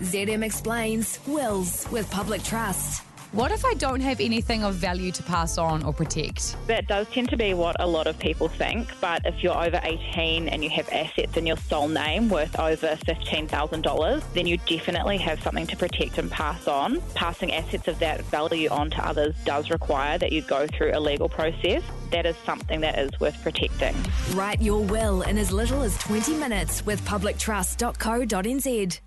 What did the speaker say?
ZM explains wills with public trust. What if I don't have anything of value to pass on or protect? That does tend to be what a lot of people think, but if you're over 18 and you have assets in your sole name worth over $15,000, then you definitely have something to protect and pass on. Passing assets of that value on to others does require that you go through a legal process. That is something that is worth protecting. Write your will in as little as 20 minutes with publictrust.co.nz.